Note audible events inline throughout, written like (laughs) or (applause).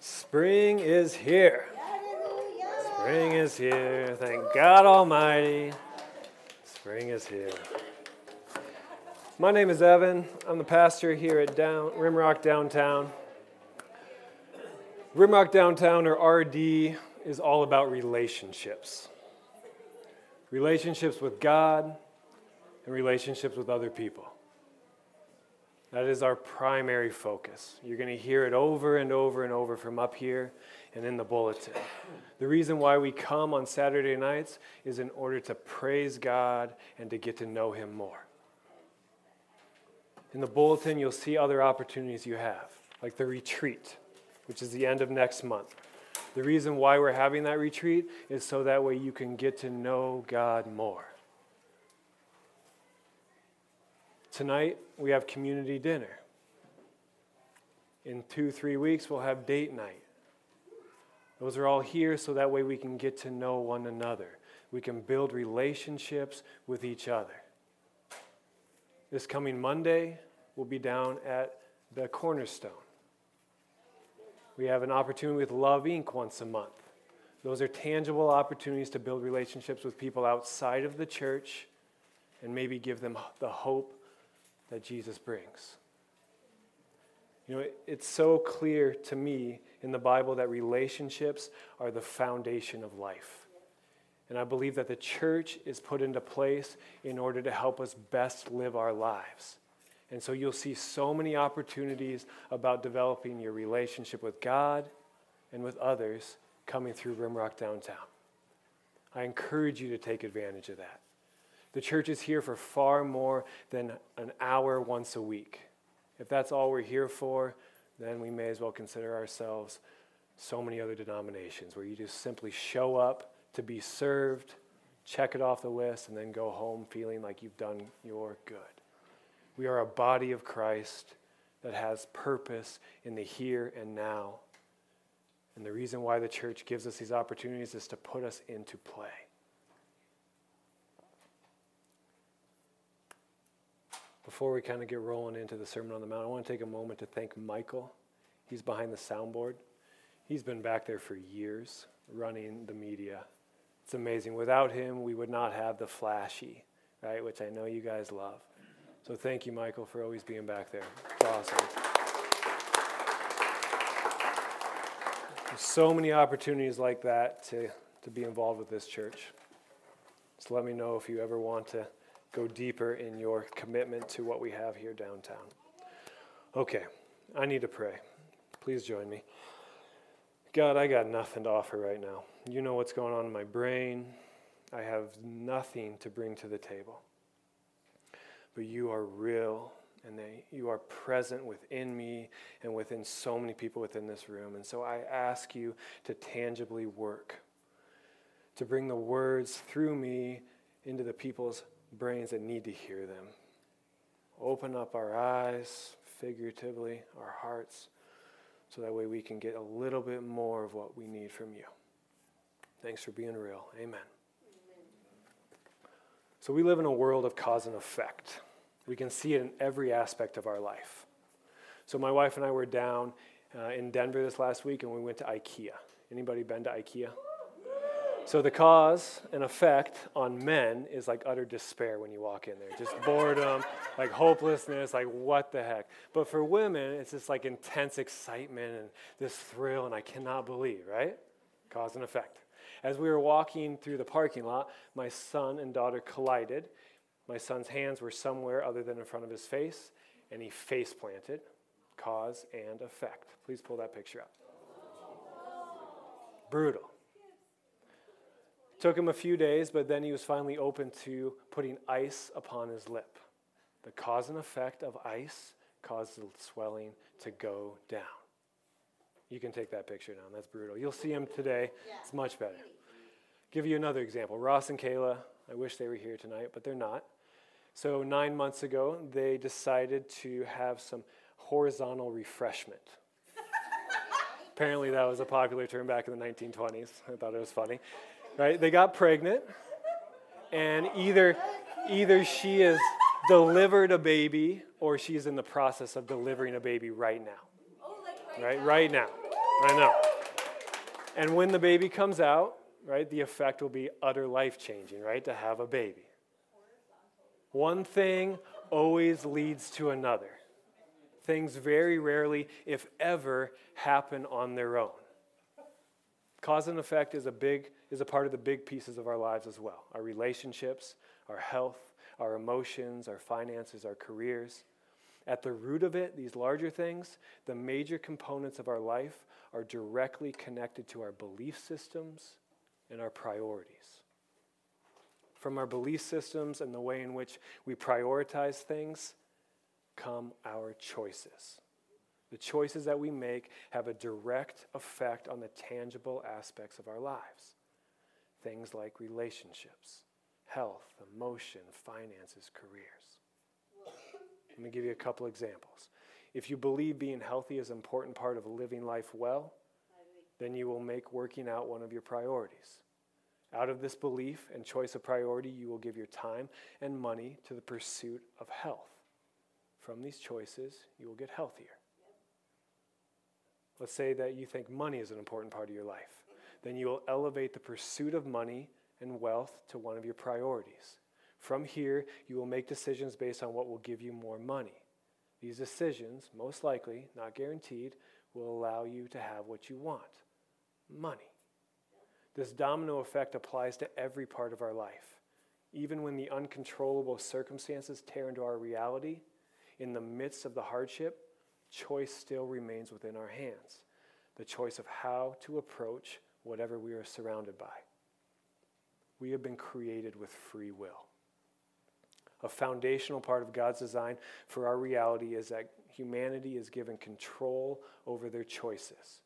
Spring is here. Spring is here. Thank God Almighty. Spring is here. My name is Evan. I'm the pastor here at Down, Rimrock Downtown. Rimrock Downtown, or RD, is all about relationships relationships with God and relationships with other people. That is our primary focus. You're going to hear it over and over and over from up here and in the bulletin. The reason why we come on Saturday nights is in order to praise God and to get to know Him more. In the bulletin, you'll see other opportunities you have, like the retreat, which is the end of next month. The reason why we're having that retreat is so that way you can get to know God more. Tonight, we have community dinner. In two, three weeks, we'll have date night. Those are all here so that way we can get to know one another. We can build relationships with each other. This coming Monday, we'll be down at the Cornerstone. We have an opportunity with Love Inc. once a month. Those are tangible opportunities to build relationships with people outside of the church and maybe give them the hope that Jesus brings. You know, it's so clear to me in the Bible that relationships are the foundation of life. And I believe that the church is put into place in order to help us best live our lives. And so you'll see so many opportunities about developing your relationship with God and with others coming through Rimrock Downtown. I encourage you to take advantage of that. The church is here for far more than an hour once a week. If that's all we're here for, then we may as well consider ourselves so many other denominations where you just simply show up to be served, check it off the list, and then go home feeling like you've done your good. We are a body of Christ that has purpose in the here and now. And the reason why the church gives us these opportunities is to put us into play. Before we kind of get rolling into the Sermon on the Mount, I want to take a moment to thank Michael. He's behind the soundboard. He's been back there for years running the media. It's amazing. Without him, we would not have the flashy, right, which I know you guys love. So thank you, Michael, for always being back there. It's awesome. There's so many opportunities like that to, to be involved with this church. So let me know if you ever want to go deeper in your commitment to what we have here downtown. Okay, I need to pray. Please join me. God, I got nothing to offer right now. You know what's going on in my brain. I have nothing to bring to the table. But you are real and that you are present within me and within so many people within this room. And so I ask you to tangibly work, to bring the words through me into the people's brains that need to hear them. Open up our eyes, figuratively, our hearts, so that way we can get a little bit more of what we need from you. Thanks for being real. Amen. So, we live in a world of cause and effect. We can see it in every aspect of our life. So, my wife and I were down uh, in Denver this last week and we went to IKEA. Anybody been to IKEA? So the cause and effect on men is like utter despair when you walk in there. Just boredom, (laughs) like hopelessness, like what the heck. But for women, it's just like intense excitement and this thrill, and I cannot believe, right? Cause and effect. As we were walking through the parking lot, my son and daughter collided. My son's hands were somewhere other than in front of his face, and he face planted. Cause and effect. Please pull that picture up. Brutal. Took him a few days, but then he was finally open to putting ice upon his lip. The cause and effect of ice caused the swelling to go down. You can take that picture down. That's brutal. You'll see him today. It's much better. Give you another example. Ross and Kayla, I wish they were here tonight, but they're not. So, nine months ago, they decided to have some horizontal refreshment. (laughs) Apparently, that was a popular term back in the 1920s. I thought it was funny right? They got pregnant, and either either she has delivered a baby or she's in the process of delivering a baby right now. Right? Right now. I know. And when the baby comes out, right, the effect will be utter life changing, right? To have a baby. One thing always leads to another. Things very rarely, if ever, happen on their own. Cause and effect is a big is a part of the big pieces of our lives as well. Our relationships, our health, our emotions, our finances, our careers. At the root of it, these larger things, the major components of our life are directly connected to our belief systems and our priorities. From our belief systems and the way in which we prioritize things come our choices. The choices that we make have a direct effect on the tangible aspects of our lives. Things like relationships, health, emotion, finances, careers. Let me give you a couple examples. If you believe being healthy is an important part of living life well, then you will make working out one of your priorities. Out of this belief and choice of priority, you will give your time and money to the pursuit of health. From these choices, you will get healthier. Let's say that you think money is an important part of your life. Then you will elevate the pursuit of money and wealth to one of your priorities. From here, you will make decisions based on what will give you more money. These decisions, most likely, not guaranteed, will allow you to have what you want money. This domino effect applies to every part of our life. Even when the uncontrollable circumstances tear into our reality, in the midst of the hardship, choice still remains within our hands the choice of how to approach whatever we are surrounded by. We have been created with free will. A foundational part of God's design for our reality is that humanity is given control over their choices.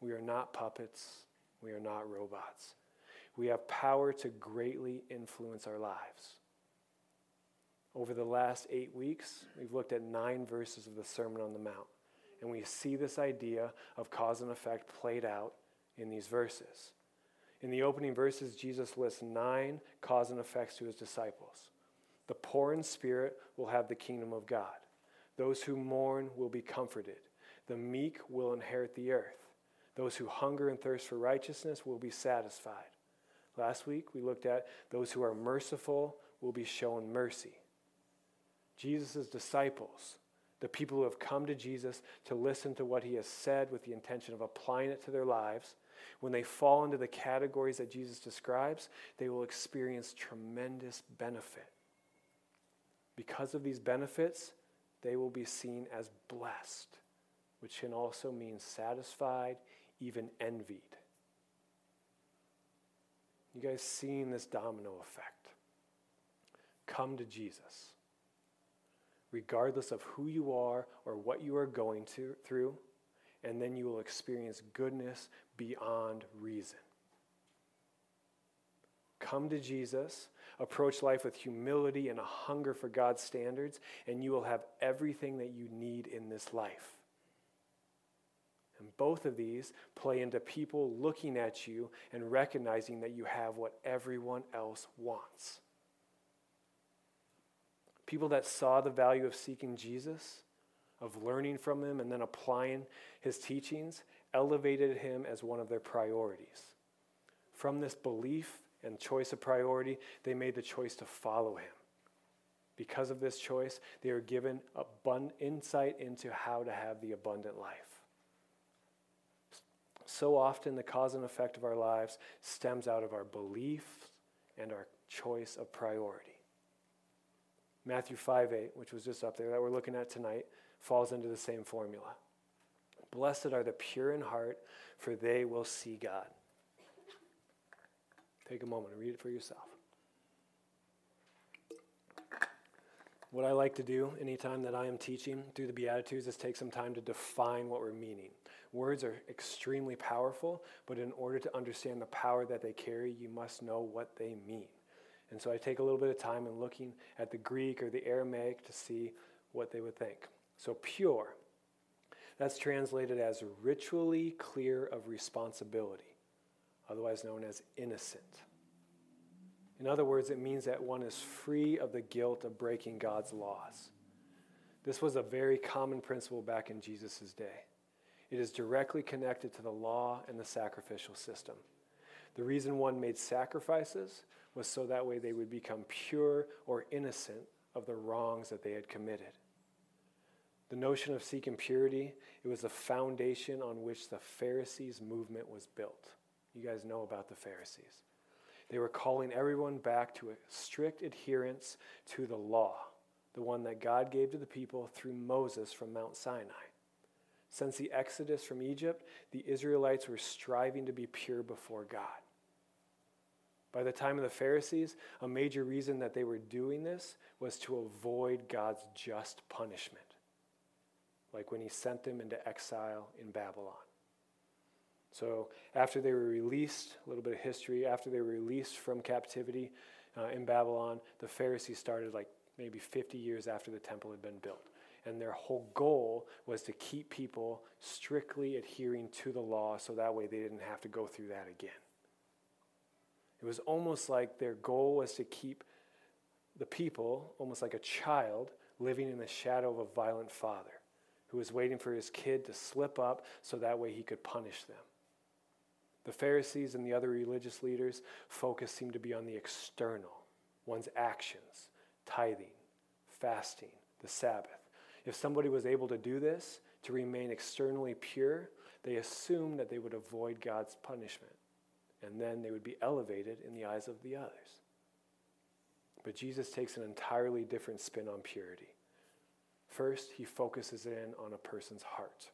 We are not puppets, we are not robots. We have power to greatly influence our lives. Over the last eight weeks, we've looked at nine verses of the Sermon on the Mount, and we see this idea of cause and effect played out in these verses. In the opening verses, Jesus lists nine cause and effects to his disciples. The poor in spirit will have the kingdom of God. Those who mourn will be comforted. The meek will inherit the earth. Those who hunger and thirst for righteousness will be satisfied. Last week, we looked at those who are merciful will be shown mercy. Jesus' disciples, the people who have come to Jesus to listen to what he has said with the intention of applying it to their lives, when they fall into the categories that Jesus describes, they will experience tremendous benefit. Because of these benefits, they will be seen as blessed, which can also mean satisfied, even envied. You guys seeing this domino effect? Come to Jesus. Regardless of who you are or what you are going to, through, and then you will experience goodness beyond reason. Come to Jesus, approach life with humility and a hunger for God's standards, and you will have everything that you need in this life. And both of these play into people looking at you and recognizing that you have what everyone else wants. People that saw the value of seeking Jesus, of learning from him, and then applying his teachings elevated him as one of their priorities. From this belief and choice of priority, they made the choice to follow him. Because of this choice, they are given abundant insight into how to have the abundant life. So often, the cause and effect of our lives stems out of our belief and our choice of priority. Matthew 5 8, which was just up there that we're looking at tonight, falls into the same formula. Blessed are the pure in heart, for they will see God. Take a moment and read it for yourself. What I like to do anytime that I am teaching through the Beatitudes is take some time to define what we're meaning. Words are extremely powerful, but in order to understand the power that they carry, you must know what they mean. And so I take a little bit of time in looking at the Greek or the Aramaic to see what they would think. So, pure, that's translated as ritually clear of responsibility, otherwise known as innocent. In other words, it means that one is free of the guilt of breaking God's laws. This was a very common principle back in Jesus' day. It is directly connected to the law and the sacrificial system. The reason one made sacrifices was so that way they would become pure or innocent of the wrongs that they had committed. The notion of seeking purity, it was the foundation on which the Pharisees movement was built. You guys know about the Pharisees. They were calling everyone back to a strict adherence to the law, the one that God gave to the people through Moses from Mount Sinai. Since the exodus from Egypt, the Israelites were striving to be pure before God. By the time of the Pharisees, a major reason that they were doing this was to avoid God's just punishment, like when he sent them into exile in Babylon. So, after they were released, a little bit of history, after they were released from captivity uh, in Babylon, the Pharisees started like maybe 50 years after the temple had been built. And their whole goal was to keep people strictly adhering to the law so that way they didn't have to go through that again. It was almost like their goal was to keep the people, almost like a child, living in the shadow of a violent father who was waiting for his kid to slip up so that way he could punish them. The Pharisees and the other religious leaders' focus seemed to be on the external, one's actions, tithing, fasting, the Sabbath. If somebody was able to do this, to remain externally pure, they assumed that they would avoid God's punishment, and then they would be elevated in the eyes of the others. But Jesus takes an entirely different spin on purity. First, he focuses in on a person's heart.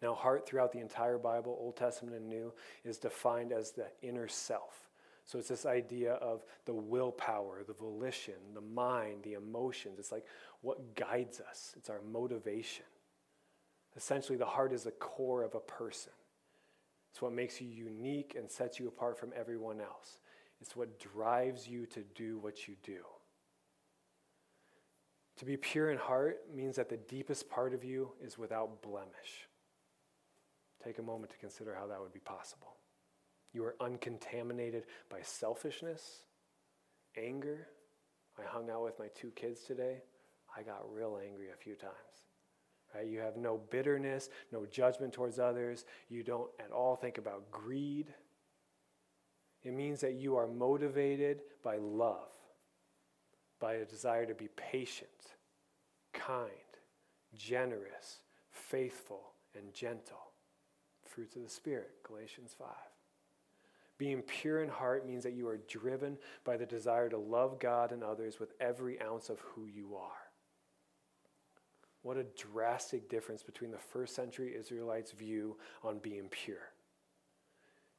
Now, heart throughout the entire Bible, Old Testament and New, is defined as the inner self. So it's this idea of the willpower, the volition, the mind, the emotions. It's like what guides us, it's our motivation. Essentially, the heart is the core of a person. It's what makes you unique and sets you apart from everyone else. It's what drives you to do what you do. To be pure in heart means that the deepest part of you is without blemish. Take a moment to consider how that would be possible. You are uncontaminated by selfishness, anger. I hung out with my two kids today. I got real angry a few times. Right? You have no bitterness, no judgment towards others. You don't at all think about greed. It means that you are motivated by love, by a desire to be patient, kind, generous, faithful, and gentle fruits of the Spirit, Galatians 5. Being pure in heart means that you are driven by the desire to love God and others with every ounce of who you are. What a drastic difference between the first century Israelites' view on being pure.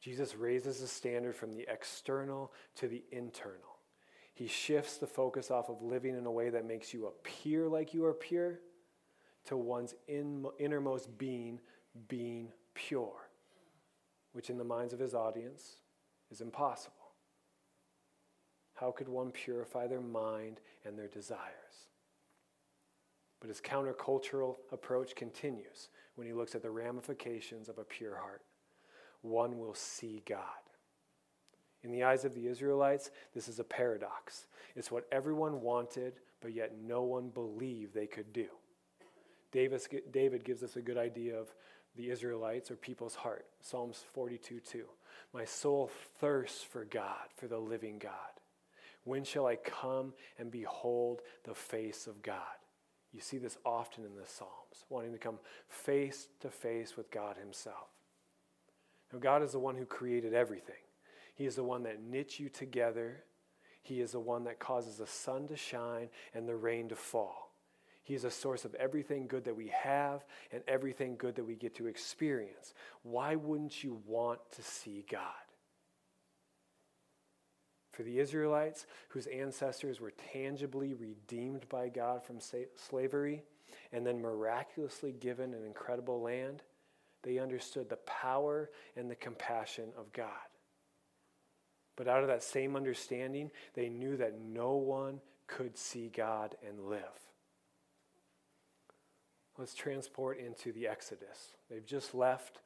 Jesus raises the standard from the external to the internal. He shifts the focus off of living in a way that makes you appear like you are pure to one's in, innermost being being pure, which in the minds of his audience is impossible. How could one purify their mind and their desires? But his countercultural approach continues when he looks at the ramifications of a pure heart. One will see God. In the eyes of the Israelites, this is a paradox. It's what everyone wanted, but yet no one believed they could do. David gives us a good idea of the Israelites or people's heart. Psalms 42 2. My soul thirsts for God, for the living God. When shall I come and behold the face of God? You see this often in the Psalms, wanting to come face to face with God Himself. Now, God is the one who created everything, He is the one that knit you together, He is the one that causes the sun to shine and the rain to fall. He is a source of everything good that we have and everything good that we get to experience. Why wouldn't you want to see God? For the Israelites, whose ancestors were tangibly redeemed by God from slavery and then miraculously given an incredible land, they understood the power and the compassion of God. But out of that same understanding, they knew that no one could see God and live. Let's transport into the Exodus. They've just left,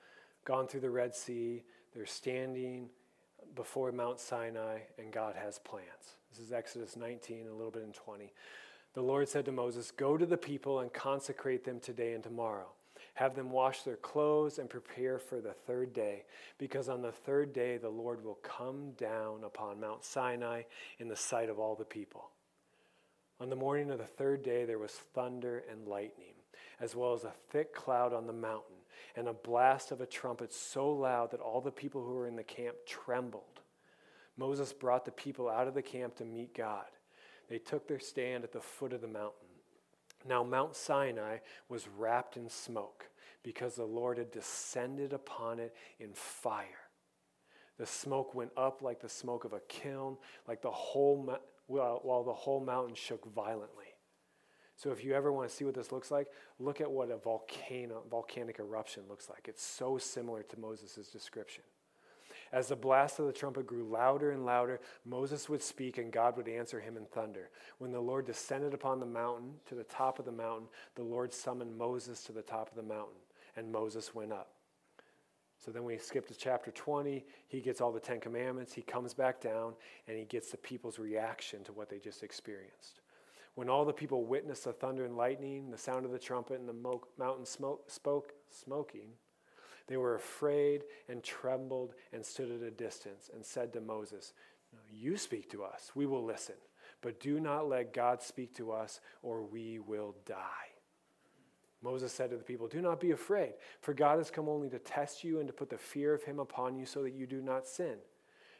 gone through the Red Sea. They're standing before Mount Sinai, and God has plans. This is Exodus 19, a little bit in 20. The Lord said to Moses, Go to the people and consecrate them today and tomorrow. Have them wash their clothes and prepare for the third day, because on the third day the Lord will come down upon Mount Sinai in the sight of all the people. On the morning of the third day there was thunder and lightning, as well as a thick cloud on the mountain, and a blast of a trumpet so loud that all the people who were in the camp trembled. Moses brought the people out of the camp to meet God. They took their stand at the foot of the mountain. Now, Mount Sinai was wrapped in smoke because the Lord had descended upon it in fire. The smoke went up like the smoke of a kiln, like the whole while the whole mountain shook violently. So, if you ever want to see what this looks like, look at what a volcano, volcanic eruption looks like. It's so similar to Moses' description. As the blast of the trumpet grew louder and louder, Moses would speak and God would answer him in thunder. When the Lord descended upon the mountain, to the top of the mountain, the Lord summoned Moses to the top of the mountain, and Moses went up. So then we skip to chapter 20. He gets all the Ten Commandments. He comes back down and he gets the people's reaction to what they just experienced. When all the people witnessed the thunder and lightning, the sound of the trumpet, and the mo- mountain smoke, spoke, smoking, they were afraid and trembled and stood at a distance and said to Moses, You speak to us, we will listen, but do not let God speak to us, or we will die. Moses said to the people, Do not be afraid, for God has come only to test you and to put the fear of him upon you so that you do not sin.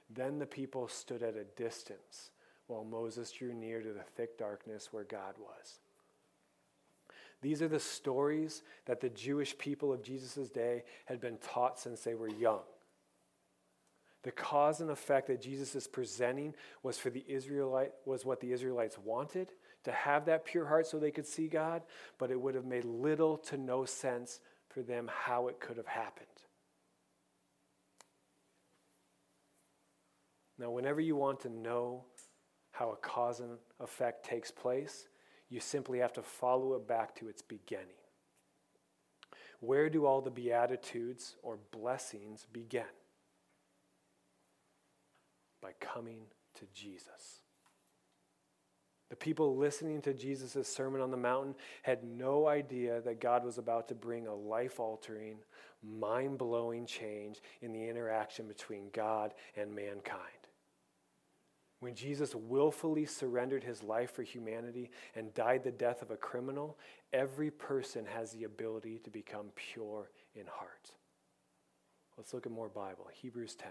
Then the people stood at a distance while Moses drew near to the thick darkness where God was. These are the stories that the Jewish people of Jesus' day had been taught since they were young. The cause and effect that Jesus is presenting was for the Israelite was what the Israelites wanted to have that pure heart so they could see God, but it would have made little to no sense for them how it could have happened. Now, whenever you want to know how a cause and effect takes place, you simply have to follow it back to its beginning. Where do all the Beatitudes or blessings begin? By coming to Jesus. The people listening to Jesus' Sermon on the Mountain had no idea that God was about to bring a life altering, mind blowing change in the interaction between God and mankind. When Jesus willfully surrendered his life for humanity and died the death of a criminal, every person has the ability to become pure in heart. Let's look at more Bible. Hebrews 10.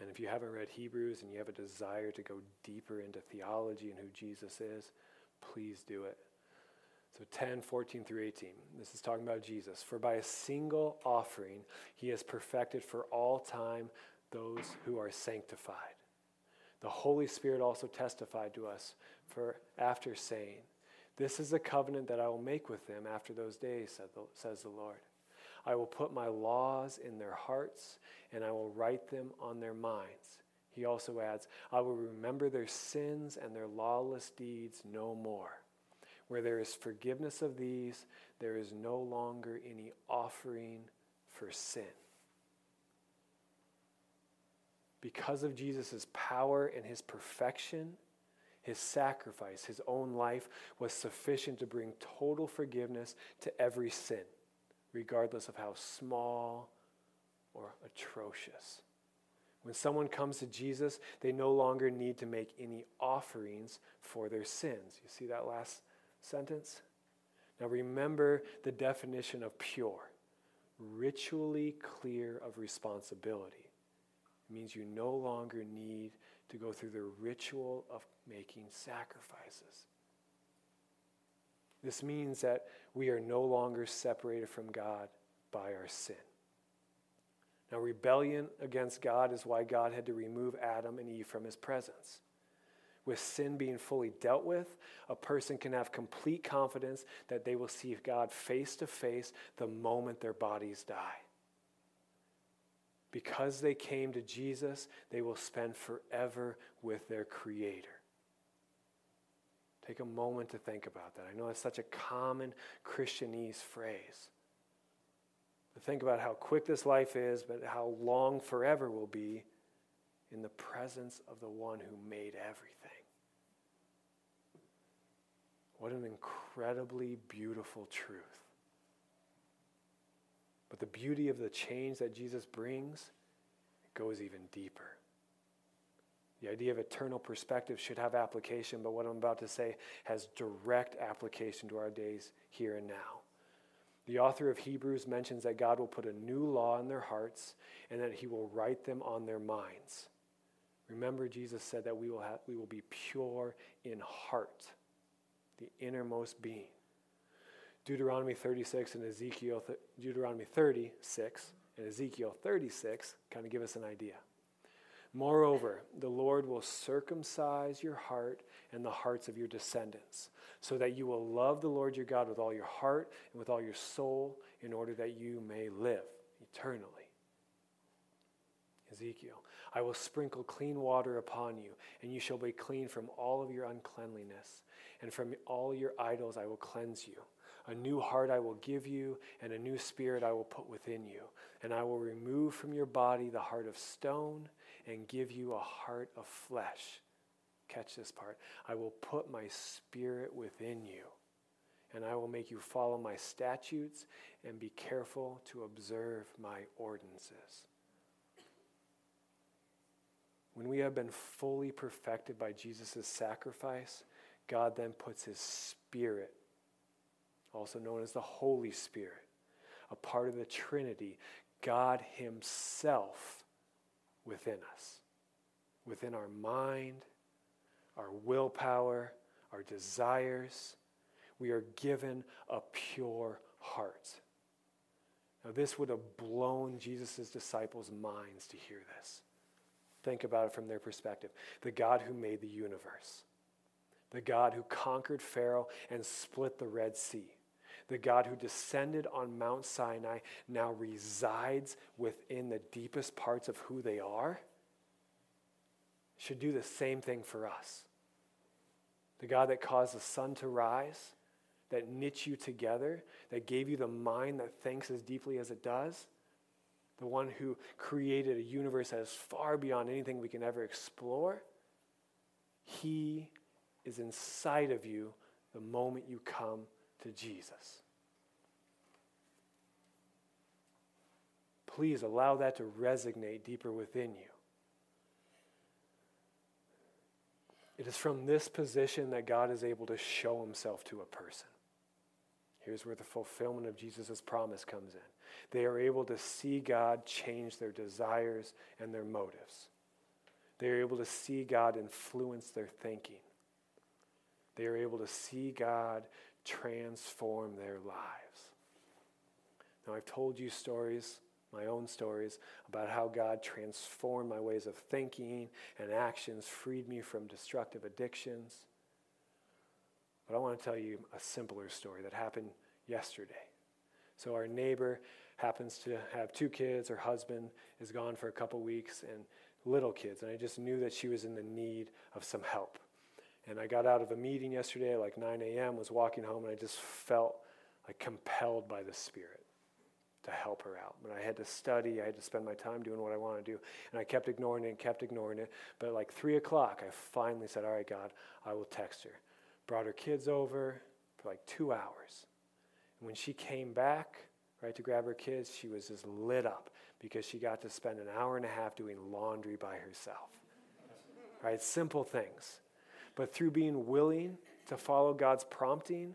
And if you haven't read Hebrews and you have a desire to go deeper into theology and who Jesus is, please do it. So 10, 14 through 18. This is talking about Jesus. For by a single offering, he has perfected for all time those who are sanctified. The Holy Spirit also testified to us for after saying, This is the covenant that I will make with them after those days, says the Lord. I will put my laws in their hearts, and I will write them on their minds. He also adds, I will remember their sins and their lawless deeds no more. Where there is forgiveness of these, there is no longer any offering for sin because of Jesus' power and his perfection, his sacrifice, his own life was sufficient to bring total forgiveness to every sin, regardless of how small or atrocious. When someone comes to Jesus, they no longer need to make any offerings for their sins. You see that last sentence? Now remember the definition of pure ritually clear of responsibility. Means you no longer need to go through the ritual of making sacrifices. This means that we are no longer separated from God by our sin. Now, rebellion against God is why God had to remove Adam and Eve from his presence. With sin being fully dealt with, a person can have complete confidence that they will see God face to face the moment their bodies die. Because they came to Jesus, they will spend forever with their Creator. Take a moment to think about that. I know it's such a common Christianese phrase. But think about how quick this life is, but how long forever will be in the presence of the one who made everything. What an incredibly beautiful truth. But the beauty of the change that Jesus brings goes even deeper. The idea of eternal perspective should have application, but what I'm about to say has direct application to our days here and now. The author of Hebrews mentions that God will put a new law in their hearts and that he will write them on their minds. Remember, Jesus said that we will, have, we will be pure in heart, the innermost being. Deuteronomy 36 and Ezekiel, Deuteronomy 36 and Ezekiel 36 kind of give us an idea. Moreover, the Lord will circumcise your heart and the hearts of your descendants, so that you will love the Lord your God with all your heart and with all your soul, in order that you may live eternally. Ezekiel, I will sprinkle clean water upon you, and you shall be clean from all of your uncleanliness, and from all your idols I will cleanse you. A new heart I will give you, and a new spirit I will put within you. And I will remove from your body the heart of stone and give you a heart of flesh. Catch this part. I will put my spirit within you, and I will make you follow my statutes and be careful to observe my ordinances. When we have been fully perfected by Jesus' sacrifice, God then puts his spirit, also known as the Holy Spirit, a part of the Trinity, God Himself within us, within our mind, our willpower, our desires. We are given a pure heart. Now, this would have blown Jesus' disciples' minds to hear this. Think about it from their perspective. The God who made the universe, the God who conquered Pharaoh and split the Red Sea, the God who descended on Mount Sinai now resides within the deepest parts of who they are, should do the same thing for us. The God that caused the sun to rise, that knit you together, that gave you the mind that thinks as deeply as it does, the one who created a universe that is far beyond anything we can ever explore, he is inside of you the moment you come to Jesus. Please allow that to resonate deeper within you. It is from this position that God is able to show himself to a person. Here's where the fulfillment of Jesus' promise comes in. They are able to see God change their desires and their motives. They are able to see God influence their thinking. They are able to see God transform their lives. Now, I've told you stories, my own stories, about how God transformed my ways of thinking and actions, freed me from destructive addictions. But I want to tell you a simpler story that happened yesterday. So, our neighbor happens to have two kids. Her husband is gone for a couple weeks and little kids. And I just knew that she was in the need of some help. And I got out of a meeting yesterday like 9 a.m., was walking home, and I just felt like compelled by the Spirit to help her out. But I had to study, I had to spend my time doing what I want to do. And I kept ignoring it and kept ignoring it. But like 3 o'clock, I finally said, All right, God, I will text her. Brought her kids over for like two hours. And when she came back, right, to grab her kids, she was just lit up because she got to spend an hour and a half doing laundry by herself. Right? Simple things. But through being willing to follow God's prompting,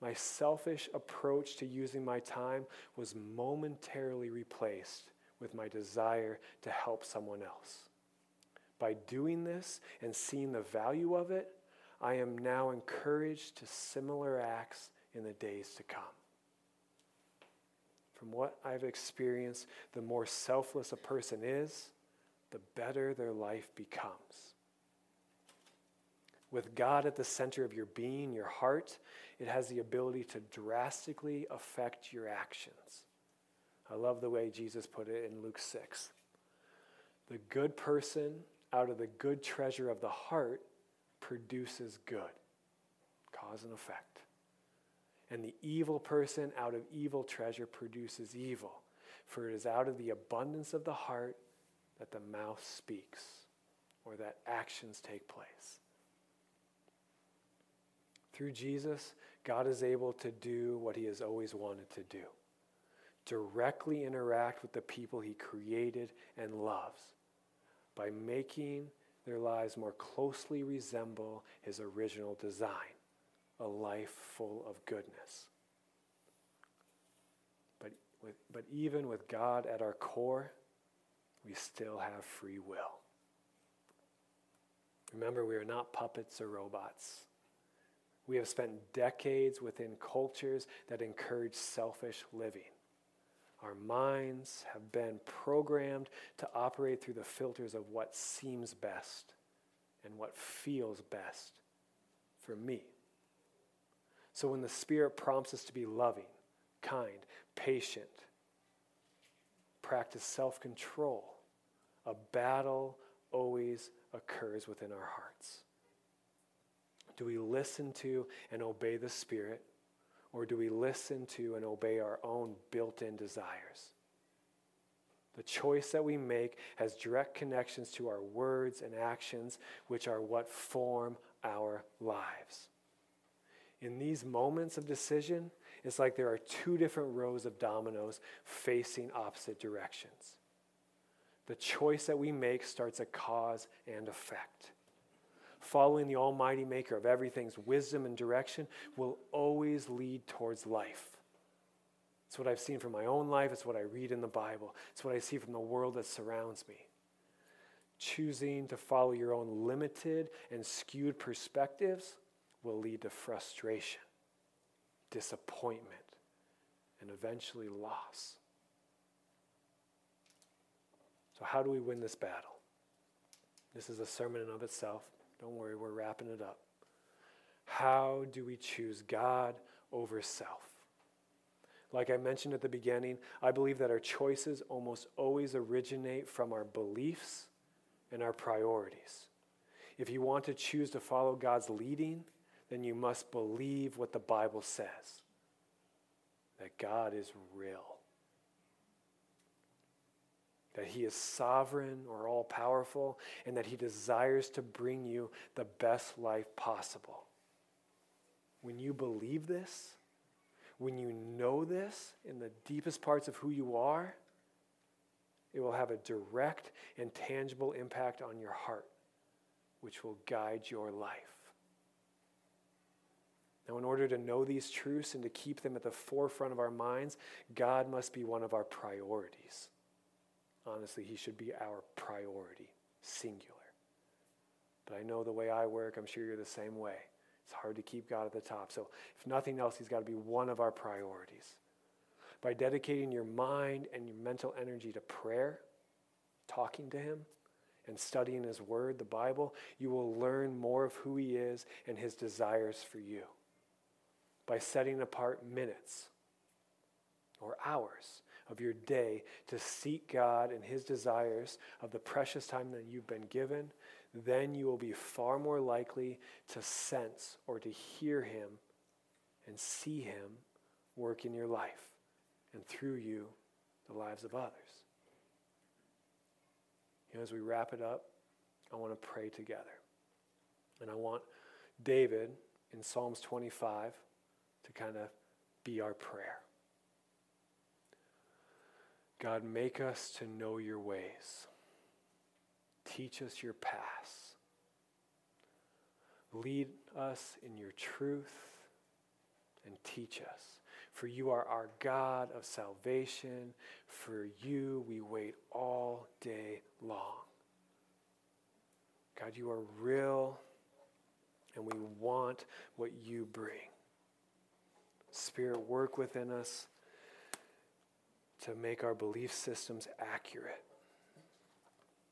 my selfish approach to using my time was momentarily replaced with my desire to help someone else. By doing this and seeing the value of it, I am now encouraged to similar acts in the days to come. From what I've experienced, the more selfless a person is, the better their life becomes with God at the center of your being, your heart, it has the ability to drastically affect your actions. I love the way Jesus put it in Luke 6. The good person out of the good treasure of the heart produces good, cause and effect. And the evil person out of evil treasure produces evil, For it is out of the abundance of the heart that the mouth speaks or that actions take place. Through Jesus, God is able to do what he has always wanted to do directly interact with the people he created and loves by making their lives more closely resemble his original design a life full of goodness. But, with, but even with God at our core, we still have free will. Remember, we are not puppets or robots. We have spent decades within cultures that encourage selfish living. Our minds have been programmed to operate through the filters of what seems best and what feels best for me. So when the Spirit prompts us to be loving, kind, patient, practice self control, a battle always occurs within our hearts. Do we listen to and obey the Spirit, or do we listen to and obey our own built in desires? The choice that we make has direct connections to our words and actions, which are what form our lives. In these moments of decision, it's like there are two different rows of dominoes facing opposite directions. The choice that we make starts a cause and effect. Following the Almighty Maker of everything's wisdom and direction will always lead towards life. It's what I've seen from my own life, it's what I read in the Bible, it's what I see from the world that surrounds me. Choosing to follow your own limited and skewed perspectives will lead to frustration, disappointment, and eventually loss. So, how do we win this battle? This is a sermon in of itself. Don't worry, we're wrapping it up. How do we choose God over self? Like I mentioned at the beginning, I believe that our choices almost always originate from our beliefs and our priorities. If you want to choose to follow God's leading, then you must believe what the Bible says that God is real, that He is sovereign or all powerful, and that He desires to bring you the best life possible. When you believe this, when you know this in the deepest parts of who you are, it will have a direct and tangible impact on your heart, which will guide your life. Now, in order to know these truths and to keep them at the forefront of our minds, God must be one of our priorities. Honestly, He should be our priority, singular. But I know the way I work, I'm sure you're the same way. It's hard to keep God at the top. So, if nothing else, He's got to be one of our priorities. By dedicating your mind and your mental energy to prayer, talking to Him, and studying His Word, the Bible, you will learn more of who He is and His desires for you by setting apart minutes or hours of your day to seek God and His desires of the precious time that you've been given, then you will be far more likely to sense or to hear Him and see Him work in your life and through you, the lives of others. You know, as we wrap it up, I want to pray together. And I want David in Psalms 25 to kind of be our prayer. God, make us to know your ways. Teach us your paths. Lead us in your truth and teach us. For you are our God of salvation. For you we wait all day long. God, you are real, and we want what you bring. Spirit, work within us to make our belief systems accurate,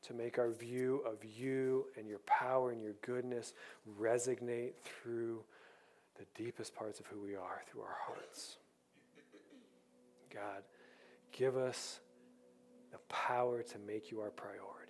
to make our view of you and your power and your goodness resonate through the deepest parts of who we are, through our hearts. God, give us the power to make you our priority.